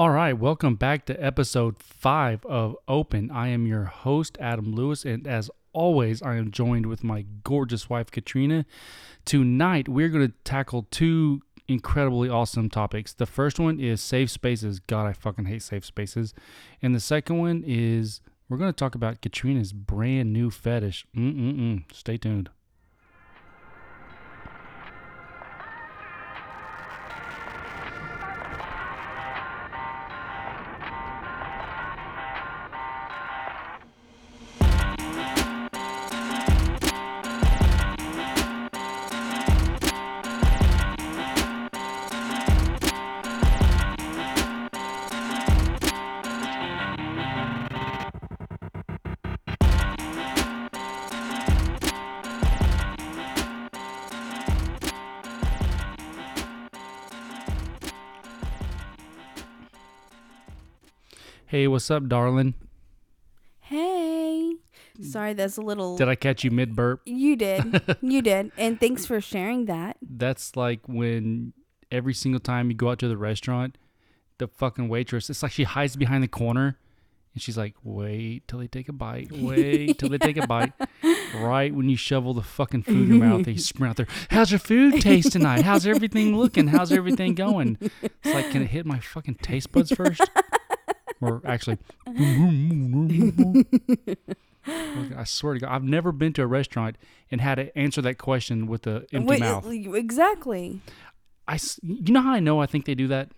All right, welcome back to episode five of Open. I am your host, Adam Lewis, and as always, I am joined with my gorgeous wife, Katrina. Tonight, we're going to tackle two incredibly awesome topics. The first one is safe spaces. God, I fucking hate safe spaces. And the second one is we're going to talk about Katrina's brand new fetish. Mm-mm-mm. Stay tuned. What's up, darling? Hey. Sorry, that's a little. Did I catch you mid burp? You did. you did. And thanks for sharing that. That's like when every single time you go out to the restaurant, the fucking waitress, it's like she hides behind the corner and she's like, wait till they take a bite. Wait till they take a bite. Right when you shovel the fucking food in your mouth, they sprint out there. How's your food taste tonight? How's everything looking? How's everything going? It's like, can it hit my fucking taste buds first? Or actually, I swear to God, I've never been to a restaurant and had to answer that question with an empty Wait, mouth. Exactly. I, you know how I know I think they do that?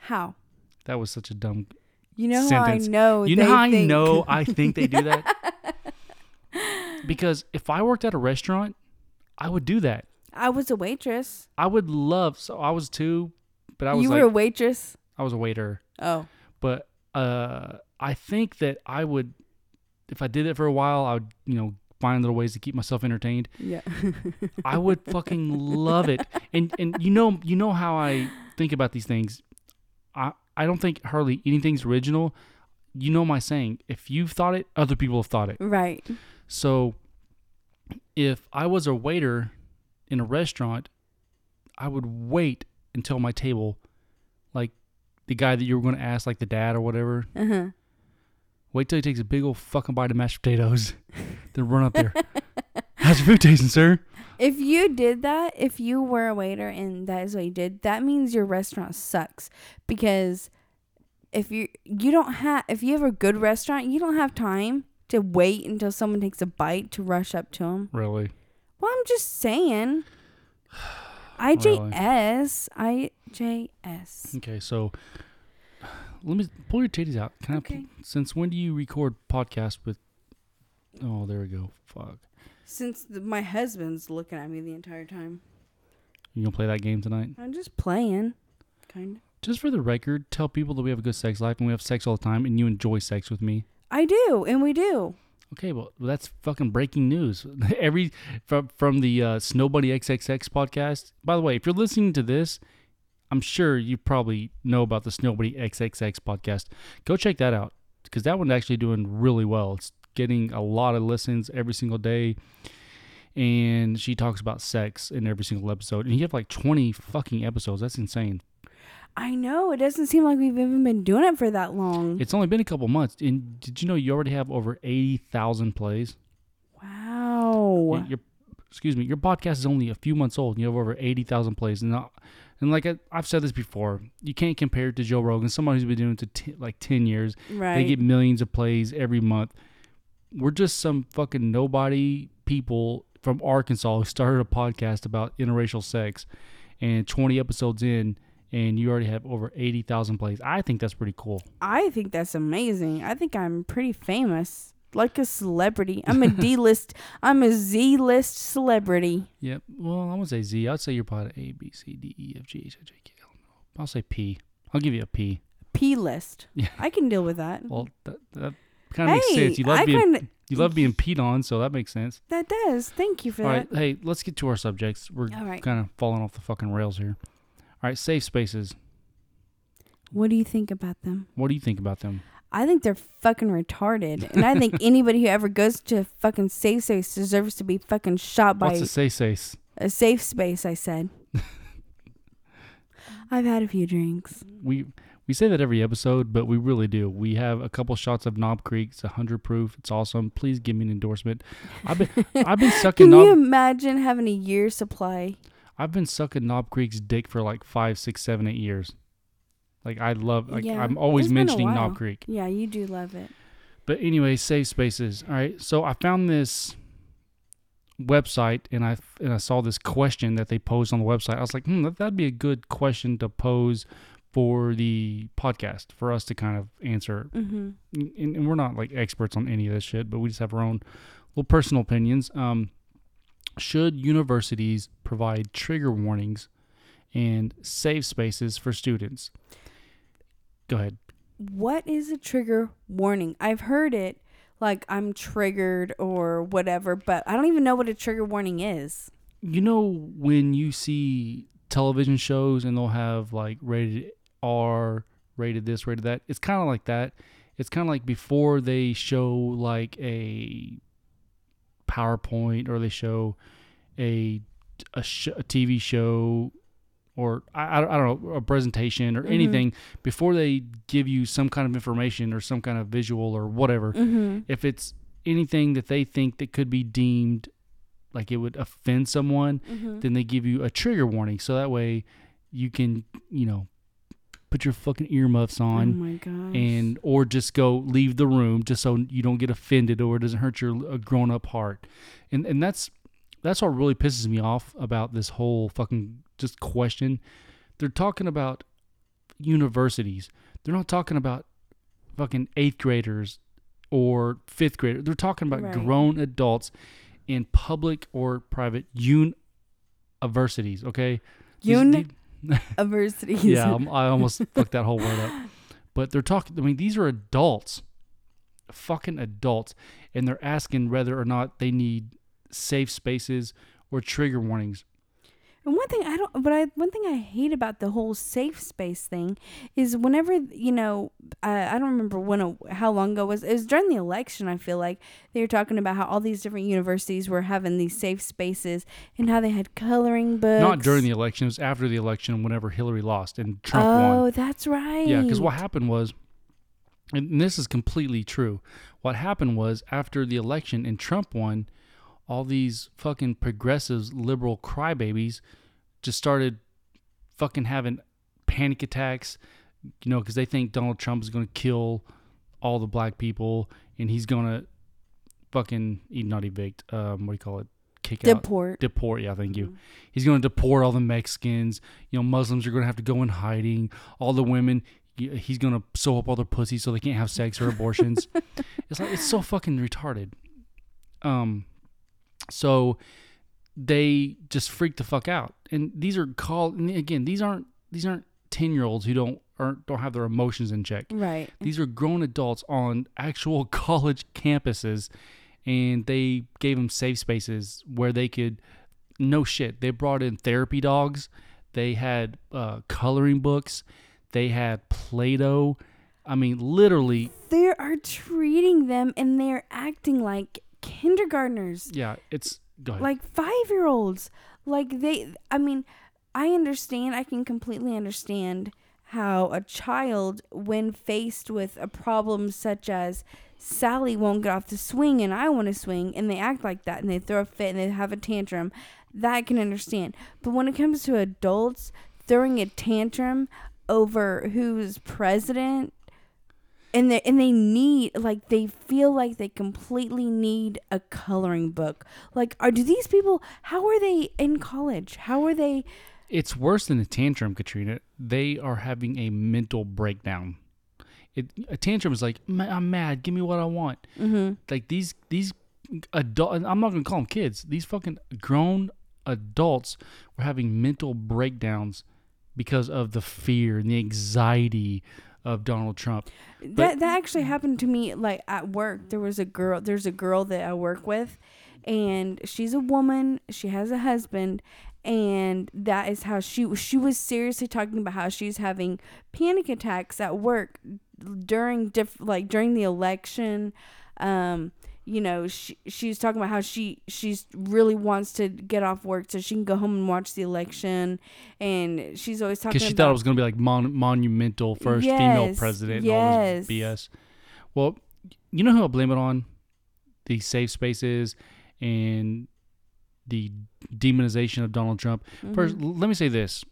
How? That was such a dumb You know sentence. how I know. You know how I think- know I think they do that? because if I worked at a restaurant, I would do that. I was a waitress. I would love. So I was too, but I was you like were a waitress. I was a waiter. Oh. But uh, I think that I would, if I did it for a while, I would you know find little ways to keep myself entertained. Yeah. I would fucking love it. And and you know you know how I think about these things. I I don't think hardly anything's original. You know my saying. If you've thought it, other people have thought it. right. So if I was a waiter in a restaurant, I would wait until my table, like the guy that you were going to ask, like the dad or whatever, Uh huh. wait till he takes a big old fucking bite of mashed potatoes, then run up there. How's your food tasting, sir? If you did that, if you were a waiter and that is what you did, that means your restaurant sucks because if you you don't have if you have a good restaurant, you don't have time to wait until someone takes a bite to rush up to them. Really? Well, I'm just saying. IJS, IJS. Okay, so let me pull your titties out. Can Okay. I? Since when do you record podcast with? Oh, there we go. Fuck. Since the, my husband's looking at me the entire time, You gonna play that game tonight? I'm just playing, kind of. Just for the record, tell people that we have a good sex life and we have sex all the time, and you enjoy sex with me. I do, and we do. Okay, well that's fucking breaking news. Every from from the uh, Snow Bunny XXX podcast. By the way, if you're listening to this, I'm sure you probably know about the Snow Bunny XXX podcast. Go check that out because that one's actually doing really well. It's getting a lot of listens every single day, and she talks about sex in every single episode. And you have like 20 fucking episodes. That's insane. I know. It doesn't seem like we've even been doing it for that long. It's only been a couple months. And did you know you already have over 80,000 plays? wow. And your excuse me, your podcast is only a few months old. And you have over eighty thousand plays, and and like I, I've said this before, you can't compare it to Joe Rogan, somebody who's been doing it to t- like ten years. right. They get millions of plays every month. We're just some fucking nobody people from Arkansas who started a podcast about interracial sex, and twenty episodes in. And you already have over 80,000 plays. I think that's pretty cool. I think that's amazing. I think I'm pretty famous, like a celebrity. I'm a D list. I'm a Z list celebrity. Yep. Well, I would say Z. I'd say you're probably A, B, C, D, E, F, G, H, I, J, K, L, M. I'll say P. I'll give you a P. P list. Yeah. I can deal with that. Well, that, that kind of makes hey, sense. You love I being kind of you love being peed on, so that makes sense. that does. Thank you for All that. right, hey, let's get to our subjects. We're All right. kind of falling off the fucking rails here. All right, safe spaces. What do you think about them? What do you think about them? I think they're fucking retarded, and I think anybody who ever goes to fucking safe space deserves to be fucking shot by What's a safe space? a safe space. I said. I've had a few drinks. We We say that every episode, but we really do. We have a couple shots of Knob Creek. It's hundred proof. It's awesome. Please give me an endorsement. I've been I've been sucking Can Knob. you imagine having a year supply? I've been sucking Knob Creek's dick for like five, six, seven, eight years. Like I love. Like Yeah, I'm always it's been a mentioning. Knob Creek. Yeah, you do love it. But anyway, safe spaces. All right. So I found this website and I and I saw this question that they posed on the website. I was like, hmm, that, that'd be a good question to pose for the podcast for us to kind of answer. Mm-hmm. And, and we're not like experts on any of this shit, but we just have our own little personal opinions. Um, should universities provide trigger warnings and safe spaces for students? Go ahead. What is a trigger warning? I've heard it like I'm triggered or whatever, but I don't even know what a trigger warning is. you know when you see television shows and they'll have like rated R, rated this, rated that. It's kind of like that. It's kind of like before they show like a PowerPoint or they show a a, sh- a TV show or I, I don't know a presentation or Mhm. anything before they give you some kind of information or some kind of visual or whatever Mm-hmm. if it's anything that they think that could be deemed like it would offend someone, Mm-hmm. then they give you a trigger warning. So that way you can, you know, put your fucking earmuffs oh on my gosh. and or just go leave the room just so you don't get offended or it doesn't hurt your grown up heart. And and that's that's what really pisses me off about this whole fucking just question. They're talking about universities. They're not talking about fucking eighth graders or fifth graders. They're talking about Right. grown adults in public or private universities. Okay. These- Uni- the- Universities. yeah, I'm- I almost fucked that whole word up. But they're talking. I mean, these are adults, fucking adults, and they're asking whether or not they need safe spaces or trigger warnings. And one thing I don't, but I one thing I hate about the whole safe space thing is whenever you know, I, I don't remember when it- how long ago it was. It was during the election. I feel like they were talking about how all these different universities were having these safe spaces and how they had coloring books. Not during the election. It was after the election, whenever Hillary lost and Trump oh, won. that's right. Yeah, because what happened was, and this is completely true. What happened was after the election and Trump won, all these fucking progressives, liberal crybabies, just started fucking having panic attacks. You know, because they think Donald Trump is going to kill all the black people and he's going to fucking not evict. Um, what do you call it? Kick out Deport. deport. Yeah, thank you. Mhm. He's going to deport all the Mexicans. You know, Muslims are going to have to go in hiding. All the women, he's going to sew up all their pussies so they can't have sex or abortions. it's like it's so fucking retarded. Um, so they just freak the fuck out. And these are called and again. These aren't these aren't ten year olds who don't aren't don't have their emotions in check. Right. These are grown adults on actual college campuses, and they gave them safe spaces where they could. No shit. They brought in therapy dogs. They had uh, coloring books. They had Play Doh. I mean, literally, They are treating them and they're acting like kindergartners. yeah, it's. Like five year olds like they i mean i understand i can completely understand how a child when faced with a problem such as sally won't get off the swing and i want to swing and they act like that and they throw a fit and they have a tantrum that i can understand but when it comes to adults throwing a tantrum over who's president and they and they need like they feel like they completely need a coloring book like are do these people how are they in college how are they it's worse than a tantrum, Katrina. They are having a mental breakdown. It a tantrum is like I'm mad. Give me what I want. mm-hmm. like these these adult I'm not gonna call them kids. These fucking grown adults were having mental breakdowns because of the fear and the anxiety of Donald Trump. that that actually happened to me like at work there was a girl there's a girl that i work with and she's a woman she has a husband and that is how she she was seriously talking about how she's having panic attacks at work during diff, like during the election um you know, she she's talking about how she she's really wants to get off work so she can go home and watch the election, and she's always talking Because she about thought it was going to be like mon- monumental first female Yes, president and all this BS. Well, you know who I blame it on? The safe spaces and the demonization of Donald Trump. First, Mhm. l- let me say this.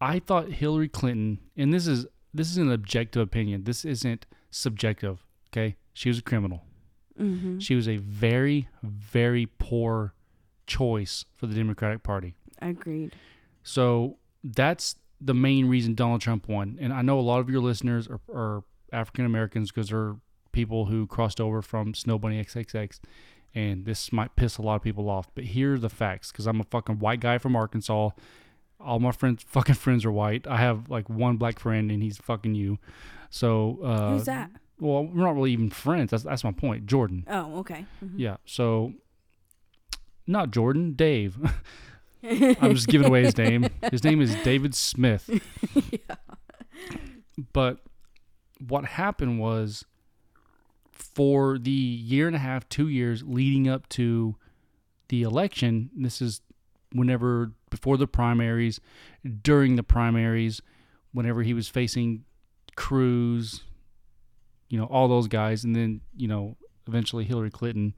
I thought Hillary Clinton, and this is this is an objective opinion. This isn't subjective. Okay, she was a criminal. Mhm. She was a very, very poor choice for the Democratic Party. agreed. So that's the main reason Donald Trump won. And I know a lot of your listeners are, are African Americans because they're people who crossed over from Snow Bunny XXX. And this might piss a lot of people off. But here are the facts because I'm a fucking white guy from Arkansas. All my friends, fucking friends are white. I have like one black friend and he's fucking you. So, uh, Who's that? Well, we're not really even friends. That's, that's my point. Jordan. Oh, okay. Mhm. Yeah. So, not Jordan, Dave. I'm just giving away his name. His name is David Smith. yeah. But what happened was for the year and a half, two years leading up to the election, this is whenever before the primaries, during the primaries, whenever he was facing Cruz, you know, all those guys, and then, you know, eventually Hillary Clinton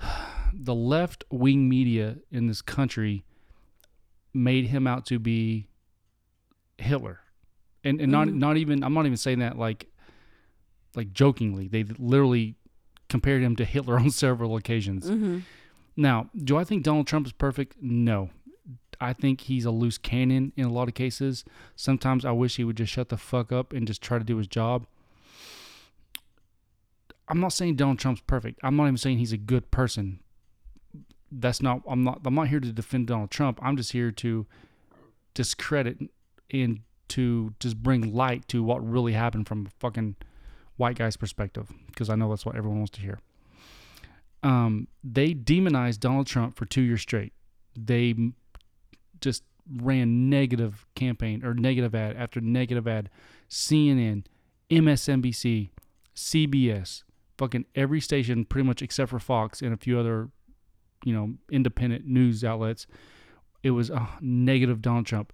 the left wing media in this country made him out to be Hitler. And and not Mhm. not even I'm not even saying that like like jokingly. They literally compared him to Hitler on several occasions. Mhm. Now, do I think Donald Trump is perfect? No. I think he's a loose cannon in a lot of cases. Sometimes I wish he would just shut the fuck up and just try to do his job. I'm not saying Donald Trump's perfect. I'm not even saying he's a good person. That's not I'm not I'm not here to defend Donald Trump. I'm just here to discredit and to just bring light to what really happened from a fucking white guy's perspective because I know that's what everyone wants to hear um, they demonized Donald Trump for two years straight. They just ran negative campaign or negative ad after negative ad. CNN, MSNBC, CBS, fucking every station, pretty much except for Fox and a few other, you know, independent news outlets. It was a negative Donald Trump.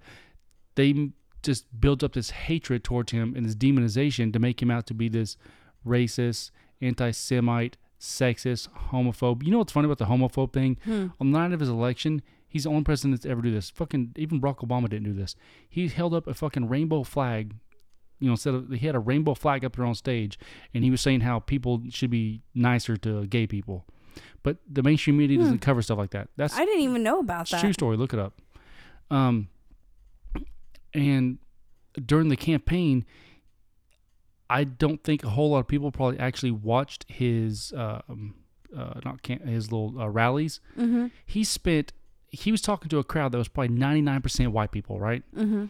They just built up this hatred towards him and this demonization to make him out to be this racist, anti-Semite, sexist, homophobe. You know what's funny about the homophobe thing? Hmm. On the night of his election, he's the only president that's ever do this. Fucking even Barack Obama didn't do this. He held up a fucking rainbow flag. You know, instead of he had a rainbow flag up there on stage, and he was saying how people should be nicer to gay people. But the mainstream media Hmm. doesn't cover stuff like that. That's I didn't even know about that. true story. Look it up. Um, and during the campaign, I don't think a whole lot of people probably actually watched his um, uh, not can his little uh, rallies. Mm-hmm. He spent he was talking to a crowd that was probably ninety nine percent white people, right? Mm-hmm.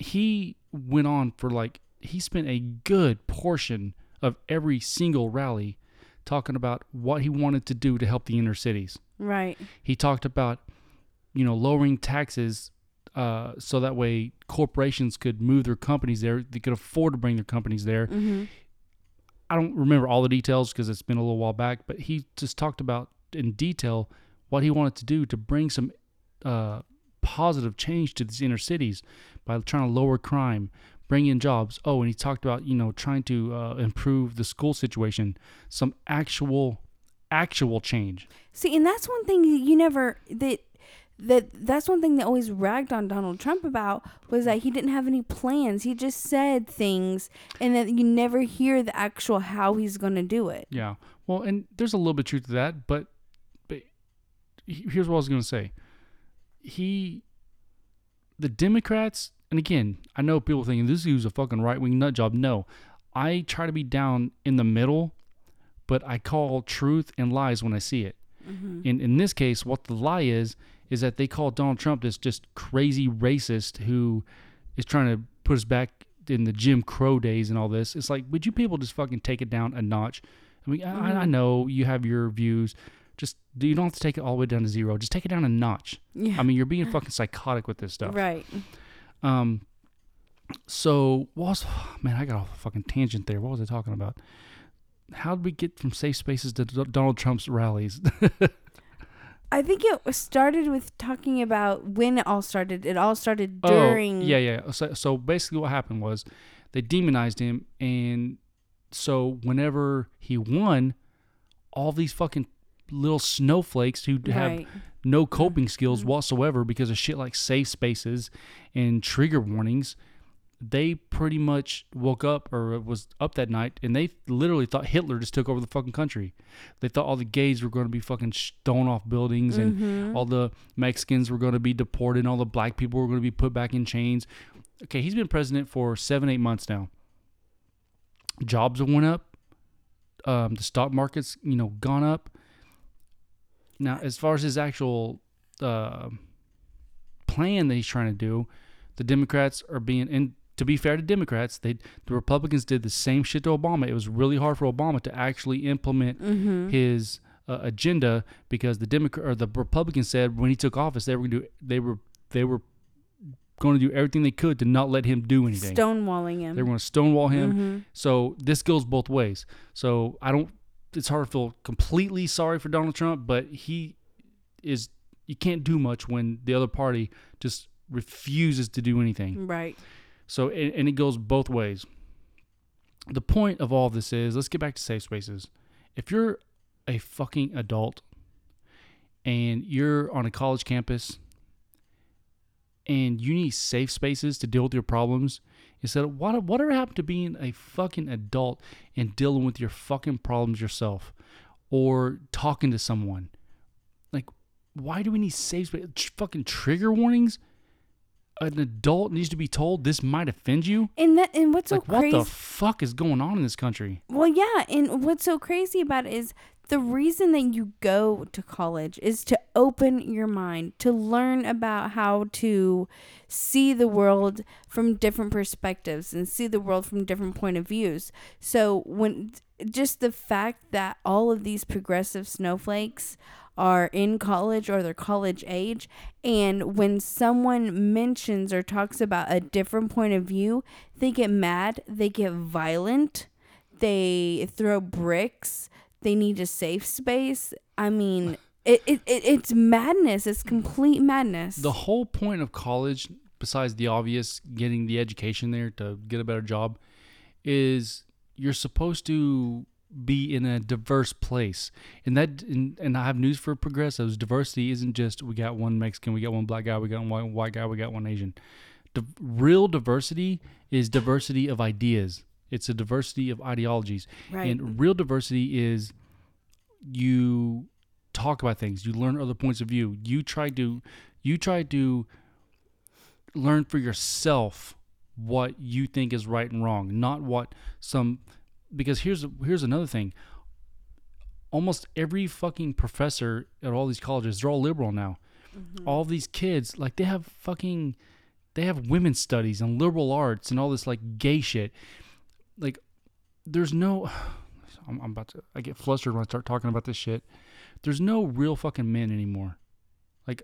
He went on for like he spent a good portion of every single rally talking about what he wanted to do to help the inner cities. Right. He talked about, you know, lowering taxes uh, so that way corporations could move their companies there. They could afford to bring their companies there. Mm-hmm. I don't remember all the details because it's been a little while back, but he just talked about in detail what he wanted to do to bring some uh, positive change to these inner cities by trying to lower crime, bring in jobs. Oh, and he talked about you know trying to uh, improve the school situation, some actual actual change. See, and that's one thing you never that that that's one thing that always ragged on Donald Trump about was that he didn't have any plans. He just said things, and that you never hear the actual how he's going to do it. Yeah. Well, and there's a little bit of truth to that, but but here's what I was going to say. He the Democrats, and again, I know people thinking this dude's a fucking right-wing nut job. No. I try to be down in the middle, but I call truth and lies when I see it. Mm-hmm. In in this case, what the lie is is that they call Donald Trump this just crazy racist who is trying to put us back in the Jim Crow days and all this. It's like, would you people just fucking take it down a notch? I mean, I, I Mhm. know you have your views. Just you don't have to take it all the way down to zero. Just take it down a notch. Yeah. I mean, you're being fucking psychotic with this stuff. right. Um. So what was man? I got off a fucking tangent there. What was I talking about? how did we get from safe spaces to D- Donald Trump's rallies? I think it was started with talking about when it all started. It all started during. Oh, yeah, yeah. So, so basically, what happened was they demonized him, and so whenever he won, all these fucking little snowflakes who have Right. No coping skills Mhm. whatsoever because of shit like safe spaces and trigger warnings. They pretty much woke up or was up that night and they literally thought Hitler just took over the fucking country. They thought all the gays were going to be fucking thrown off buildings and Mhm. all the Mexicans were going to be deported and all the black people were going to be put back in chains. Okay, he's been president for seven, eight months now. Jobs have went up. Um, the stock market's, you know, gone up. Now, as far as his actual uh, plan that he's trying to do, the Democrats are being and to be fair to Democrats, they the Republicans did the same shit to Obama. It was really hard for Obama to actually implement Mhm. his uh, agenda because the Democrat or the Republicans said when he took office they were going to do they were they were going to do everything they could to not let him do anything. Stonewalling him. they were going to stonewall him. Mhm. So this goes both ways. So I don't. It's hard to feel completely sorry for Donald Trump, but he is. You can't do much when the other party just refuses to do anything. Right. So and, and it goes both ways. The point of all this is let's get back to safe spaces. If you're a fucking adult and you're on a college campus and you need safe spaces to deal with your problems, instead of what whatever happened to being a fucking adult and dealing with your fucking problems yourself or talking to someone? Like, why do we need safe space? Fucking trigger warnings? An adult needs to be told this might offend you. And that and what's like, so crazy? what the fuck is going on in this country? well, yeah, and what's so crazy about it is the reason that you go to college is to open your mind, to learn about how to see the world from different perspectives and see the world from different point of views. So when just the fact that all of these progressive snowflakes are in college or they're college age and when someone mentions or talks about a different point of view they get mad they get violent they throw bricks they need a safe space i mean uh, it, it, it it's madness it's complete madness The whole point of college, besides the obvious getting the education there to get a better job, is you're supposed to be in a diverse place. And that and, and I have news for progressives. Diversity isn't just we got one Mexican, we got one black guy, we got one white guy, we got one Asian. The real diversity is diversity of ideas. It's a diversity of ideologies. right And real diversity is you talk about things, you learn other points of view. You try to you try to learn for yourself what you think is right and wrong, not what some because here's here's another thing. Almost every fucking professor at all these colleges, they're all liberal now. Mm-hmm. All these kids, like they have fucking they have women's studies and liberal arts and all this like gay shit. Like there's no I'm, I'm about to I get flustered when I start talking about this shit. There's no real fucking men anymore. Like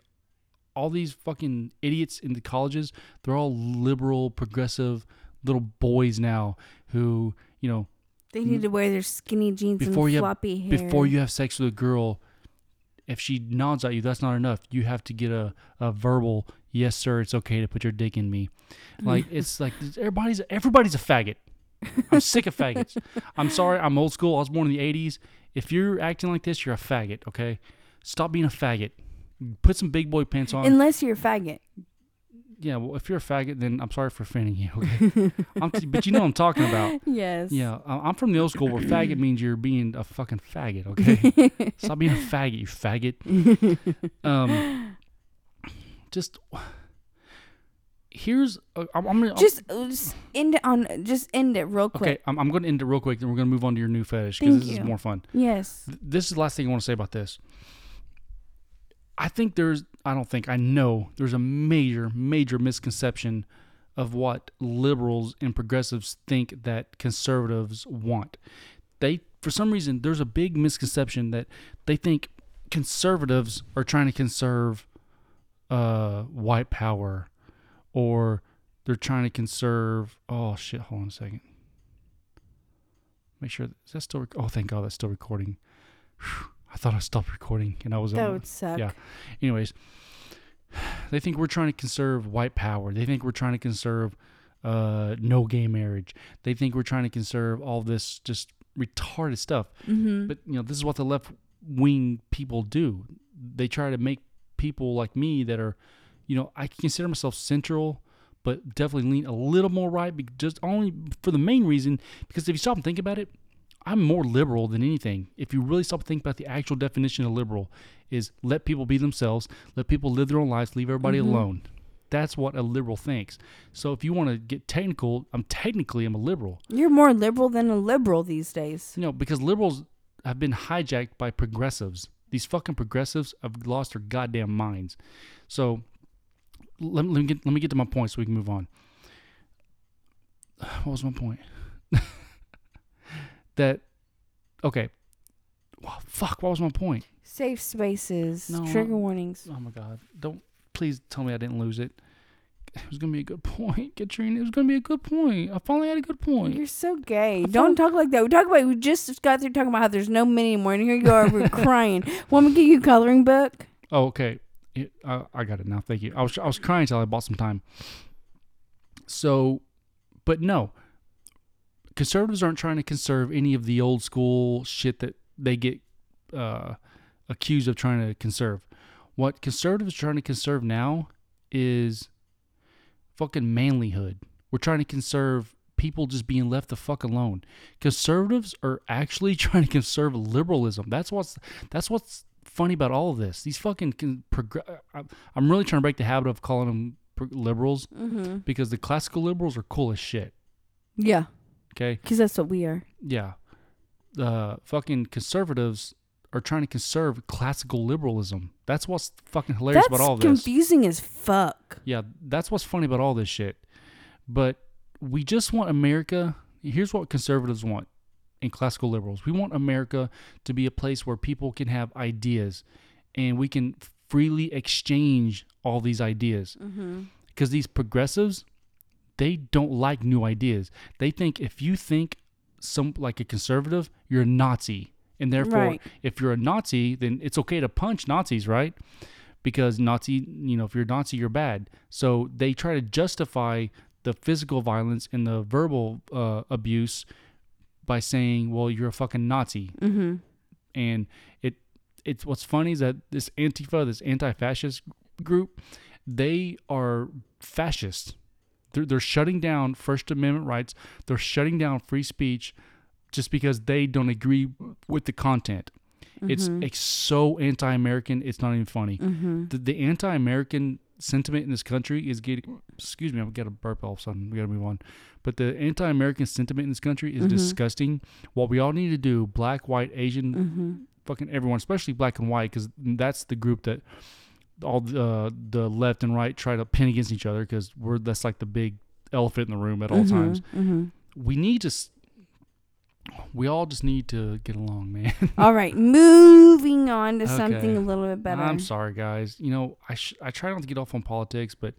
all these fucking idiots in the colleges, they're all liberal, progressive little boys now who, you know, they need to wear their skinny jeans Before and you have- floppy hair before you have sex with a girl, if she nods at you, that's not enough. You have to get a, a verbal, yes sir, it's okay to put your dick in me. Like it's like everybody's everybody's a faggot. I'm sick of faggots. I'm sorry, I'm old school. I was born in the eighties. If you're acting like this, you're a faggot, okay? Stop being a faggot. Put some big boy pants on. unless you're a faggot yeah, well, if you're a faggot, then I'm sorry for offending you. Okay, I'm t- but you know what I'm talking about. yes Yeah, I- I'm from the old school where faggot means you're being a fucking faggot. Okay, stop being a faggot, you faggot. Um, just here's uh, I'm, I'm gonna I'm- just, uh, just end it on just end it real quick okay. I'm, I'm going to end it real quick, then we're going to move on to your new fetish because this is more fun. yes Th- This is the last thing I want to say about this. I think there's, I don't think, I know there's a major, major misconception of what liberals and progressives think that conservatives want. They, for some reason, there's a big misconception that they think conservatives are trying to conserve uh, white power or they're trying to conserve, oh shit, hold on a second. Make sure is that still. Rec- oh, thank God, that's still recording. Whew, I thought I stopped recording and I was. That on- would suck. yeah. Anyways, they think we're trying to conserve white power. They think we're trying to conserve uh, no gay marriage. They think we're trying to conserve all this just retarded stuff. Mm-hmm. But you know, this is what the left wing people do. They try to make people like me that are, you know, I consider myself central, but definitely lean a little more right. Just only for the main reason because if you stop and think about it, I'm more liberal than anything. If you really stop and think about the actual definition of liberal, is let people be themselves, let people live their own lives, leave everybody Mhm. alone. That's what a liberal thinks. So if you want to get technical, I'm technically I'm a liberal. You're more liberal than a liberal these days. You know, because liberals have been hijacked by progressives. These fucking progressives have lost their goddamn minds. So let, let me get let me get to my point so we can move on. What was my point? that okay. Wow, fuck, what was my point? Safe spaces, No, trigger warnings. Oh my god. Don't please tell me I didn't lose it. It was gonna be a good point, Katrina. It was gonna be a good point. I finally had a good point. You're so gay. I Don't talk like that. We talk about we just got through talking about how there's no men anymore, and here you are, we're crying. Want me to get you a coloring book? Oh, okay. It, I, I got it now. Thank you. I was I was crying until I bought some time. So, but no, conservatives aren't trying to conserve any of the old school shit that they get uh, accused of trying to conserve. What conservatives are trying to conserve now is fucking manlyhood. We're trying to conserve people just being left the fuck alone. Conservatives are actually trying to conserve liberalism. That's what's that's what's funny about all of this. These fucking con- progr- I- I'm really trying to break the habit of calling them pro- liberals Mm-hmm. because the classical liberals are cool as shit. Yeah, Okay, because that's what we are. yeah, the fucking conservatives are trying to conserve classical liberalism. That's what's fucking hilarious That's about all this. That's confusing as fuck. Yeah, that's what's funny about all this shit. But we just want America. Here's what conservatives want and classical liberals. We want America to be a place where people can have ideas and we can freely exchange all these ideas. Mm-hmm. Because these progressives, they don't like new ideas. They think if you think some like a conservative, you're a Nazi. And therefore, Right. if you're a Nazi, then it's okay to punch Nazis, right? Because Nazi, you know, if you're a Nazi, you're bad. So they try to justify the physical violence and the verbal uh, abuse by saying, "Well, you're a fucking Nazi." Mm-hmm. and it it's what's funny is that this antifa this anti-fascist group they are fascists they're, they're shutting down first amendment rights they're shutting down free speech just because they don't agree with the content it's, it's so anti-american it's not even funny Mm-hmm. the, the anti-American sentiment in this country is getting. Excuse me, I'm gonna burp all of a sudden. We gotta move on. But the anti-American sentiment in this country is Mhm. disgusting. What we all need to do, black, white, Asian, Mm-hmm. fucking everyone, especially black and white, because that's the group that all the uh, the left and right try to pin against each other because we're that's like the big elephant in the room at all times. Mm-hmm. We need to. We all just need to get along, man. All right, moving on to something a little bit better. I'm sorry, guys. You know, I sh- I try not to get off on politics, but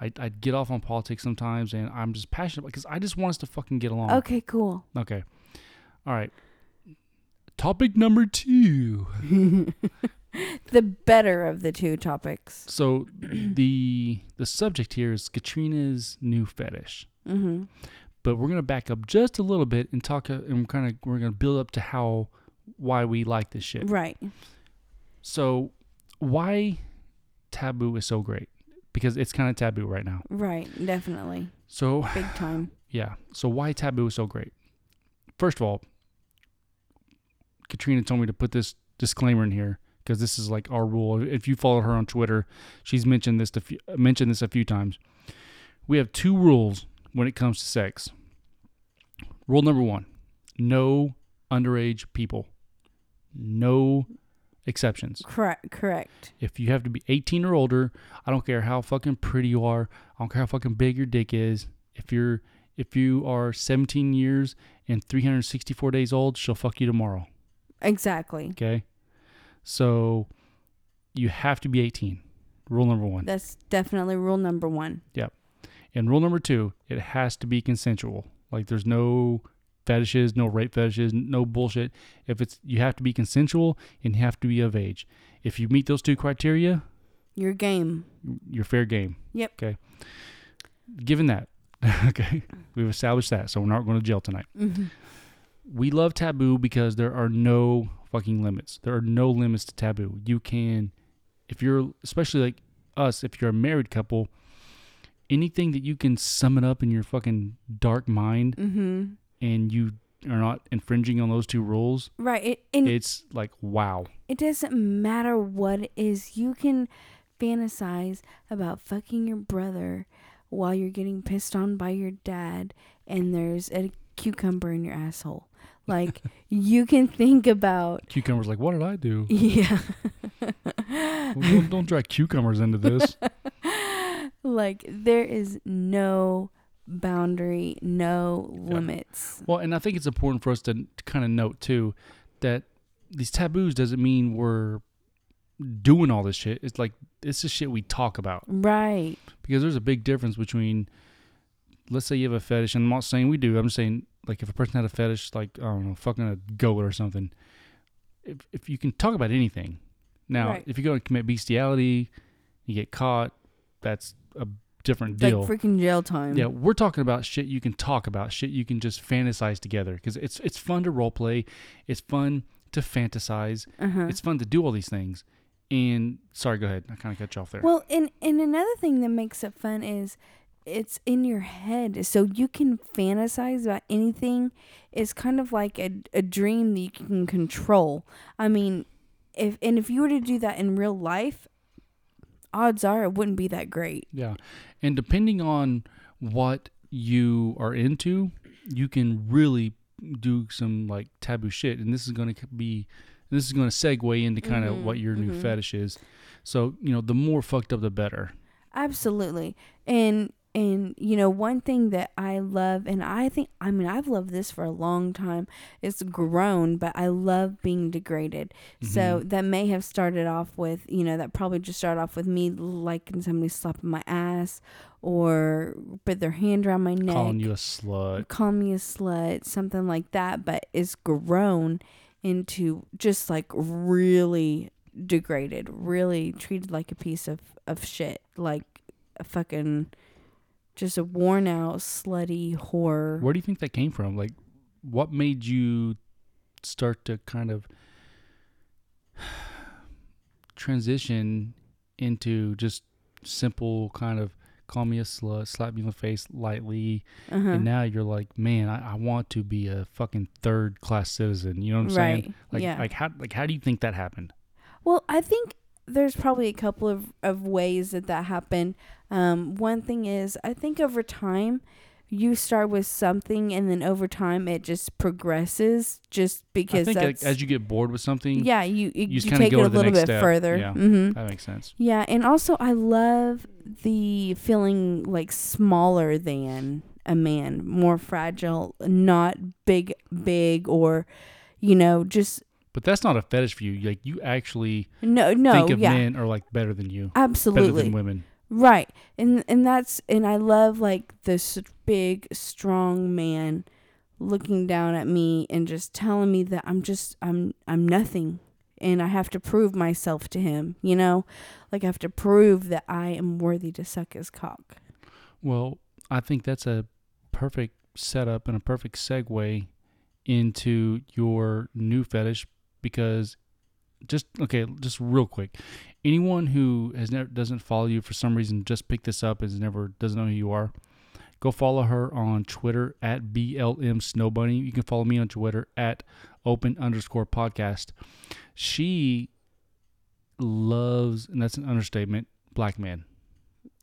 I I get off on politics sometimes, and I'm just passionate because I just want us to fucking get along. Okay, cool. Okay. All right. Topic number two. the better of the two topics. So the the subject here is Katrina's new fetish, Mm-hmm. but we're gonna back up just a little bit and talk, uh, and kind of we're gonna build up to how why we like this shit. Right. So why taboo is so great because it's kind of taboo right now. Right. Definitely. So Big time. Yeah. So why taboo is so great? First of all, Katrina told me to put this disclaimer in here because this is like our rule. If you follow her on Twitter, she's mentioned this a few, mentioned this a few times. We have two rules when it comes to sex. Rule number one: no underage people. No exceptions. Correct. Correct. If you have to be 18 or older, I don't care how fucking pretty you are. I don't care how fucking big your dick is. If you're if you are 17 years and 364 days old, she'll fuck you tomorrow. Exactly. Okay? So you have to be 18. Rule number 1. That's definitely rule number one. Yep. And rule number 2, it has to be consensual. Like there's no fetishes, no rape fetishes, no bullshit. If it's you have to be consensual and you have to be of age. If you meet those two criteria, Your game. you're fair game. Yep. Okay. Given that, okay, we've established that, so we're not going to jail tonight. Mm-hmm. We love taboo because there are no fucking limits. There are no limits to taboo. You can, if you're, especially like us, if you're a married couple, anything that you can sum it up in your fucking dark mind Mm-hmm. And you are not infringing on those two rules, Right. It, and it's like, wow. it doesn't matter what it is. You can fantasize about fucking your brother while you're getting pissed on by your dad and there's a cucumber in your asshole. Like you can think about Cucumber's like, what did I do? yeah. Well, don't, don't drag cucumbers into this. like there is no boundary, no limits. Well, and I think it's important for us to, to kind of note too that these taboos doesn't mean we're doing all this shit. It's like it's just shit we talk about Right. because there's a big difference between, let's say you have a fetish, and I'm not saying we do. I'm just saying like if a person had a fetish, like I don't know, fucking a goat or something. If if you can talk about anything, now Right. if you go and commit bestiality, you get caught. That's a different Like deal. freaking jail time. Yeah, we're talking about shit you can talk about, shit you can just fantasize together because it's it's fun to role play, it's fun to fantasize, Uh-huh. it's fun to do all these things. And sorry, go ahead. I kind of cut you off there. Well, and and another thing that makes it fun is it's in your head, so you can fantasize about anything. It's kind of like a a dream that you can control. I mean, if and if you were to do that in real life, odds are it wouldn't be that great. yeah, and depending on what you are into, you can really do some like taboo shit. And this is going to be, this is going to segue into kind of Mhm, what your new mhm. fetish is. So you know, the more fucked up, the better. Absolutely. And and you know one thing that I love and I think I mean I've loved this for a long time. It's grown, but I love being degraded. So mm-hmm. that may have started off with, you know, that probably just started off with me liking somebody slapping my ass or put their hand around my neck. Calling you a slut. call me a slut, something like that, but it's grown into just like really degraded, really treated like a piece of, of shit, like a fucking just a worn out, slutty whore. Where do you think that came from? Like, what made you start to kind of transition into just simple kind of call me a slut, slap me in the face lightly, Uh-huh. and now you're like, man, I, I want to be a fucking third class citizen. You know what I'm saying? Like, yeah. like how like how do you think that happened? Well, I think there's probably a couple of, of ways that that happened. Um, one thing is, I think over time, you start with something, and then over time, it just progresses. Just I because think that's as you get bored with something, yeah, you you, you take it a little bit step. further. Yeah. hmm that makes sense. Yeah, and also I love the feeling like smaller than a man, more fragile, not big, big, or you know, just But that's not a fetish for you. Like you actually no, no, think of yeah, men are like better than you, better absolutely. than women. Right. And and that's and I love like this big strong man looking down at me and just telling me that I'm just I'm I'm nothing and I have to prove myself to him, you know? Like I have to prove that I am worthy to suck his cock. Well, I think that's a perfect setup and a perfect segue into your new fetish because just okay, just real quick. Anyone who has never doesn't follow you for some reason just picked this up and never doesn't know who you are. Go follow her on Twitter at BLM Snow Bunny. You can follow me on Twitter at open underscore podcast. She loves, and that's an understatement, black men.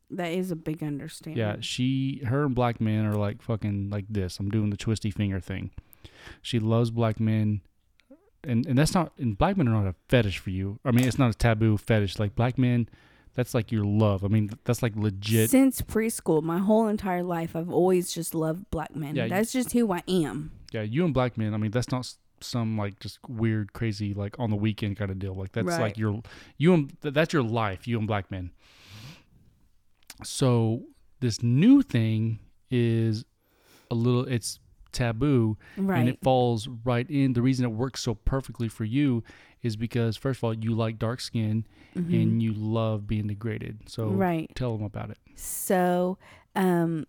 That is a big understanding. Yeah, she, her and black men are like fucking like this. I'm doing the twisty finger thing. She loves black men, and and that's not. And black men are not a fetish for you. I mean, it's not a taboo fetish. Like black men, that's like your love. I mean, that's like legit. Since preschool, my whole entire life, I've always just loved black men. Yeah, you- That's just who I am. Yeah, you and black men. I mean, that's not some like just weird, crazy like on the weekend kind of deal. Like that's Right. like your you and that's your life. You and black men. So this new thing is a little. It's taboo Right. and it falls right in. The reason it works so perfectly for you is because first of all, you like dark skin Mhm. and you love being degraded. So right. tell them about it. So, um,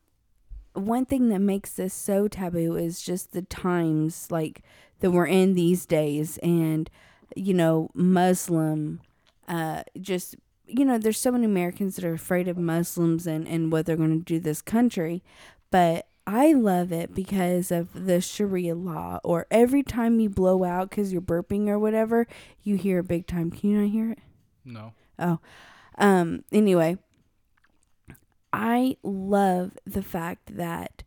one thing that makes this so taboo is just the times like that we're in these days, and you know, Muslim, uh, just you know, there's so many Americans that are afraid of Muslims and and what they're going to do this country, but I love it because of the Sharia law. Or every time you blow out because you're burping or whatever, you hear a big time. Can you not hear it? No. Oh. Um, anyway, I love the fact that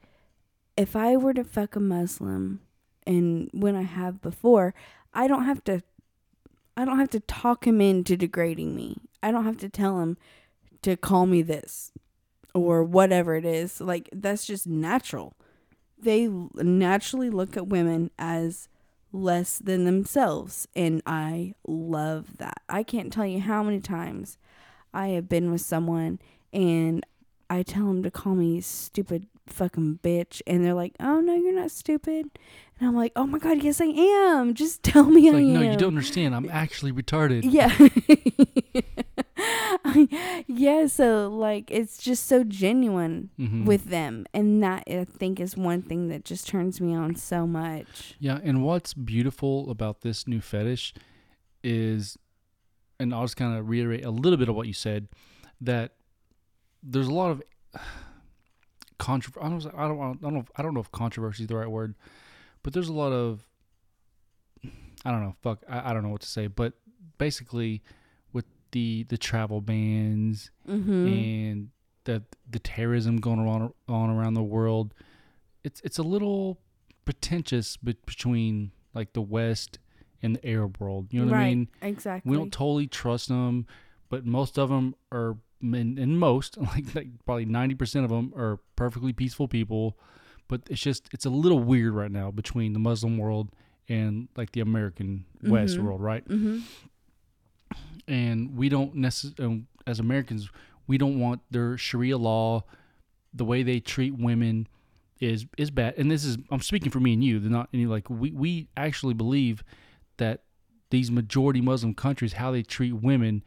if I were to fuck a Muslim and when I have before, I don't have to I don't have to talk him into degrading me. I don't have to tell him to call me this or whatever it is. Like that's just natural. They naturally look at women as less than themselves and I love that. I can't tell you how many times I have been with someone and I tell them to call me stupid fucking bitch and they're like, "Oh no, you're not stupid." And I'm like, "Oh my god, yes I am. Just tell me It's I like, am." no, you don't understand. I'm actually retarded. Yeah. yeah, so like it's just so genuine Mhm. with them and that I think is one thing that just turns me on so much. Yeah, and what's beautiful about this new fetish is, and I'll just kind of reiterate a little bit of what you said, that there's a lot of controversy. I don't, I don't, I don't know. If, I don't know if controversy is the right word, but there's a lot of, I don't know. Fuck, I, I don't know what to say. But basically, the the travel bans Mhm. and the the terrorism going on on around the world, it's it's a little pretentious be- between like the West and the Arab world. You know what right. I mean? Exactly. We don't totally trust them, but most of them are, and, most like, like probably ninety percent of them are perfectly peaceful people. But it's just it's a little weird right now between the Muslim world and like the American West Mhm. world, right? mhm. And we don't necessarily um, as Americans we don't want their Sharia law the way they treat women is is bad and this is I'm speaking for me and you they're not any like we we actually believe that these majority Muslim countries how they treat women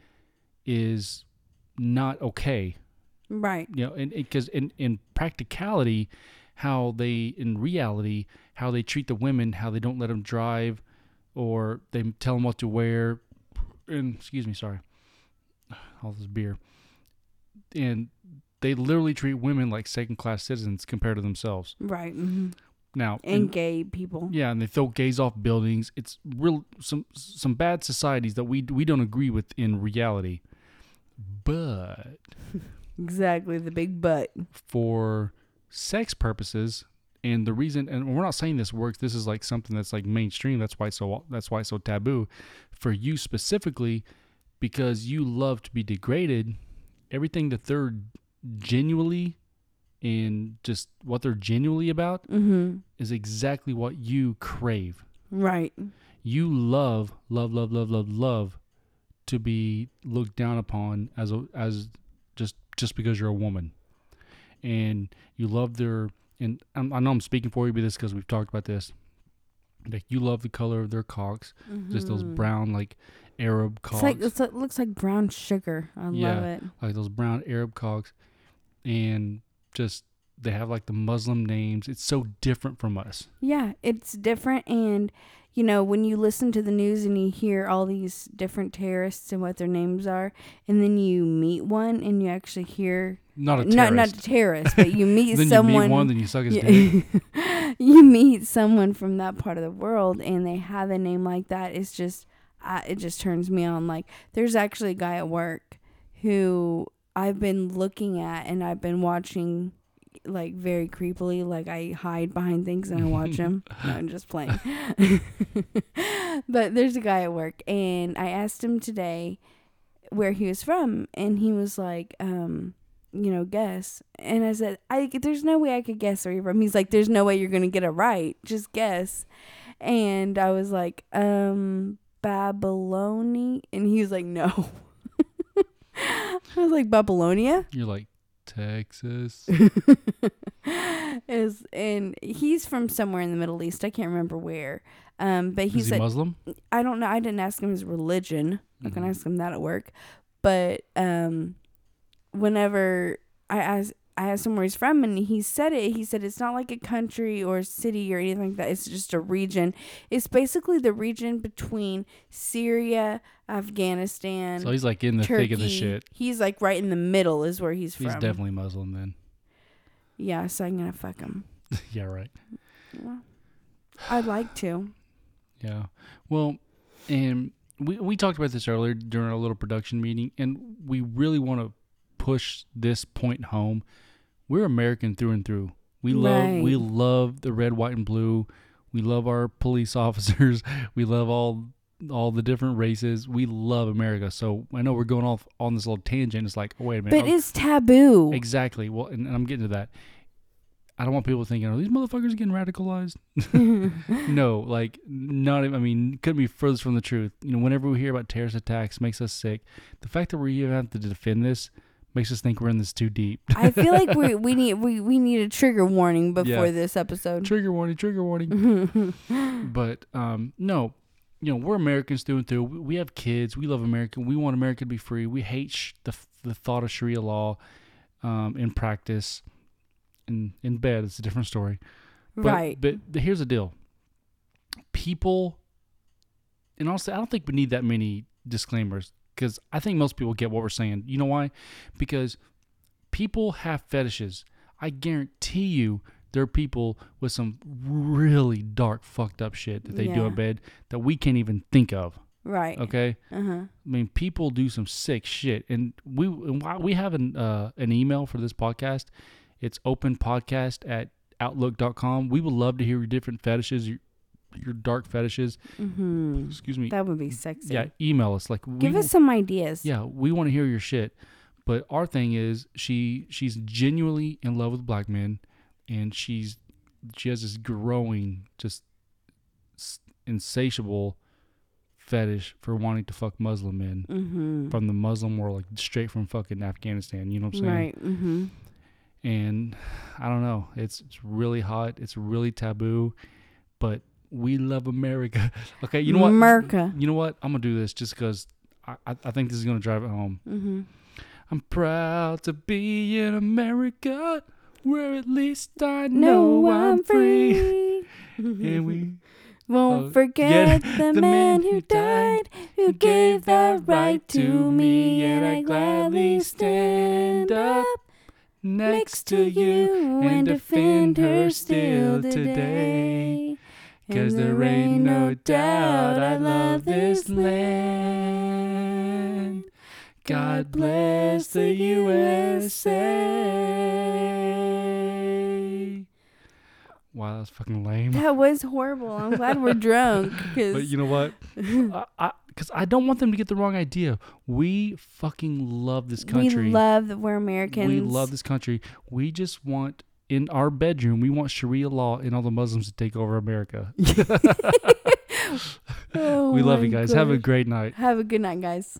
is not okay Right. you know and because in, in practicality how they in reality how they treat the women how they don't let them drive or they tell them what to wear and excuse me sorry all this beer and they literally treat women like second class citizens compared to themselves Right. hmm now And in- gay people. yeah and they throw gays off buildings it's real some some bad societies that we we don't agree with in reality but Exactly. The big butt. for sex purposes and the reason and we're not saying this works this is like something that's like mainstream that's why it's so that's why it's so taboo for you specifically because you love to be degraded everything that they're genuinely and just what they're genuinely about Mm-hmm. is exactly what you crave Right. you love love love love love love to be looked down upon as a as just just because you're a woman and you love their and I'm, i know i'm speaking for you but this because we've talked about this like you love the color of their cocks just those Mhm. brown like arab It's cocks like it's, it looks like brown sugar. I Yeah. love it. like those brown arab cocks and just they have like the muslim names. It's so different from us. Yeah, it's different and you know, when you listen to the news and you hear all these different terrorists and what their names are, and then you meet one and you actually hear not a not terrorist. not a terrorist, but you meet then someone you meet one then you suck his dick. You meet someone from that part of the world and they have a name like that it's just I, it just turns me on. Like there's actually a guy at work who i've been looking at and i've been watching like very creepily like i hide behind things and i watch him no i'm just playing but there's a guy at work and i asked him today where he was from and he was like um you know, guess. And I said, I there's no way I could guess where you're from. He's like, there's no way you're gonna get it right. Just guess. And I was like, um, Babylonia, and he was like, no. I was like, Babylonia, you're like texas is, and he's from somewhere in the Middle East. I can't remember where. Um, but he's Is he said, Muslim? I don't know. I didn't ask him his religion. I can Mhm. ask him that at work. But um, whenever I asked, I asked him where he's from, and he said it. He said it's not like a country or a city or anything like that. It's just a region. It's basically the region between Syria, Afghanistan, So he's like in the Turkey. thick of the shit. He's like right in the middle, is where he's, He's from. He's definitely Muslim then. yeah. So I'm gonna fuck him. yeah, right. Well, I'd like to. Yeah. Well, and we we talked about this earlier during our little production meeting, and we really want to push this point home. We're American through and through. We love we love the red, white, and blue. We love our police officers. We love all all the different races. We love America. So I know we're going off on this little tangent. It's like, oh, wait a minute. But it's taboo. exactly. Well, and, and I'm getting to that. I don't want people thinking, are these motherfuckers getting radicalized? no, like not. even- I mean, couldn't be furthest from the truth. You know, whenever we hear about terrorist attacks, makes us sick. The fact that we even have to defend this makes us think we're in this too deep. I feel like we we need we, we need a trigger warning before Yeah. this episode. trigger warning, trigger warning. but um, no, you know, we're Americans through and through. We have kids. We love America. We want America to be free. We hate sh- the the thought of Sharia law um, in practice. In in bed, it's a different story. But, but here's the deal. People, and honestly, I don't think we need that many disclaimers because I think most people get what we're saying. You know why? Because people have fetishes. I guarantee you there are people with some really dark, fucked up shit that they do in bed that we can't even think of. Right. Okay? Uh-huh. I mean, people do some sick shit, and we and why- we have an uh, an email for this podcast. It's openpodcast at outlook.com. We would love to hear your different fetishes, your your dark fetishes. Mhm. Excuse me. That would be sexy. yeah, email us. Like, we, Give us some ideas. yeah, we want to hear your shit. But our thing is, she she's genuinely in love with black men, and she's she has this growing, just insatiable fetish for wanting to fuck Muslim men Mhm. from the Muslim world, like straight from fucking Afghanistan. You know what I'm saying? Right. Mhm. And I don't know. It's it's really hot. It's really taboo, but we love America. okay, you know what? America. You know what? I'm gonna do this just because I, I I think this is gonna drive it home. Mhm. I'm proud to be in America, where at least I No, know I'm I'm free. And we Won't uh, forget get the, the man man who died, who gave that right to me, and I gladly stand up next to you and defend her still today. Cause there ain't no doubt I love this land. God bless the USA. Wow, that's fucking lame. That was horrible. I'm glad we're drunk. But you know what? I, I, Cause I don't want them to get the wrong idea. We fucking love this country. we love that we're Americans. We love this country. We just want in our bedroom. We want Sharia law and all the Muslims to take over America. Oh we love you oh guys. Have a great night. Have a good night, guys.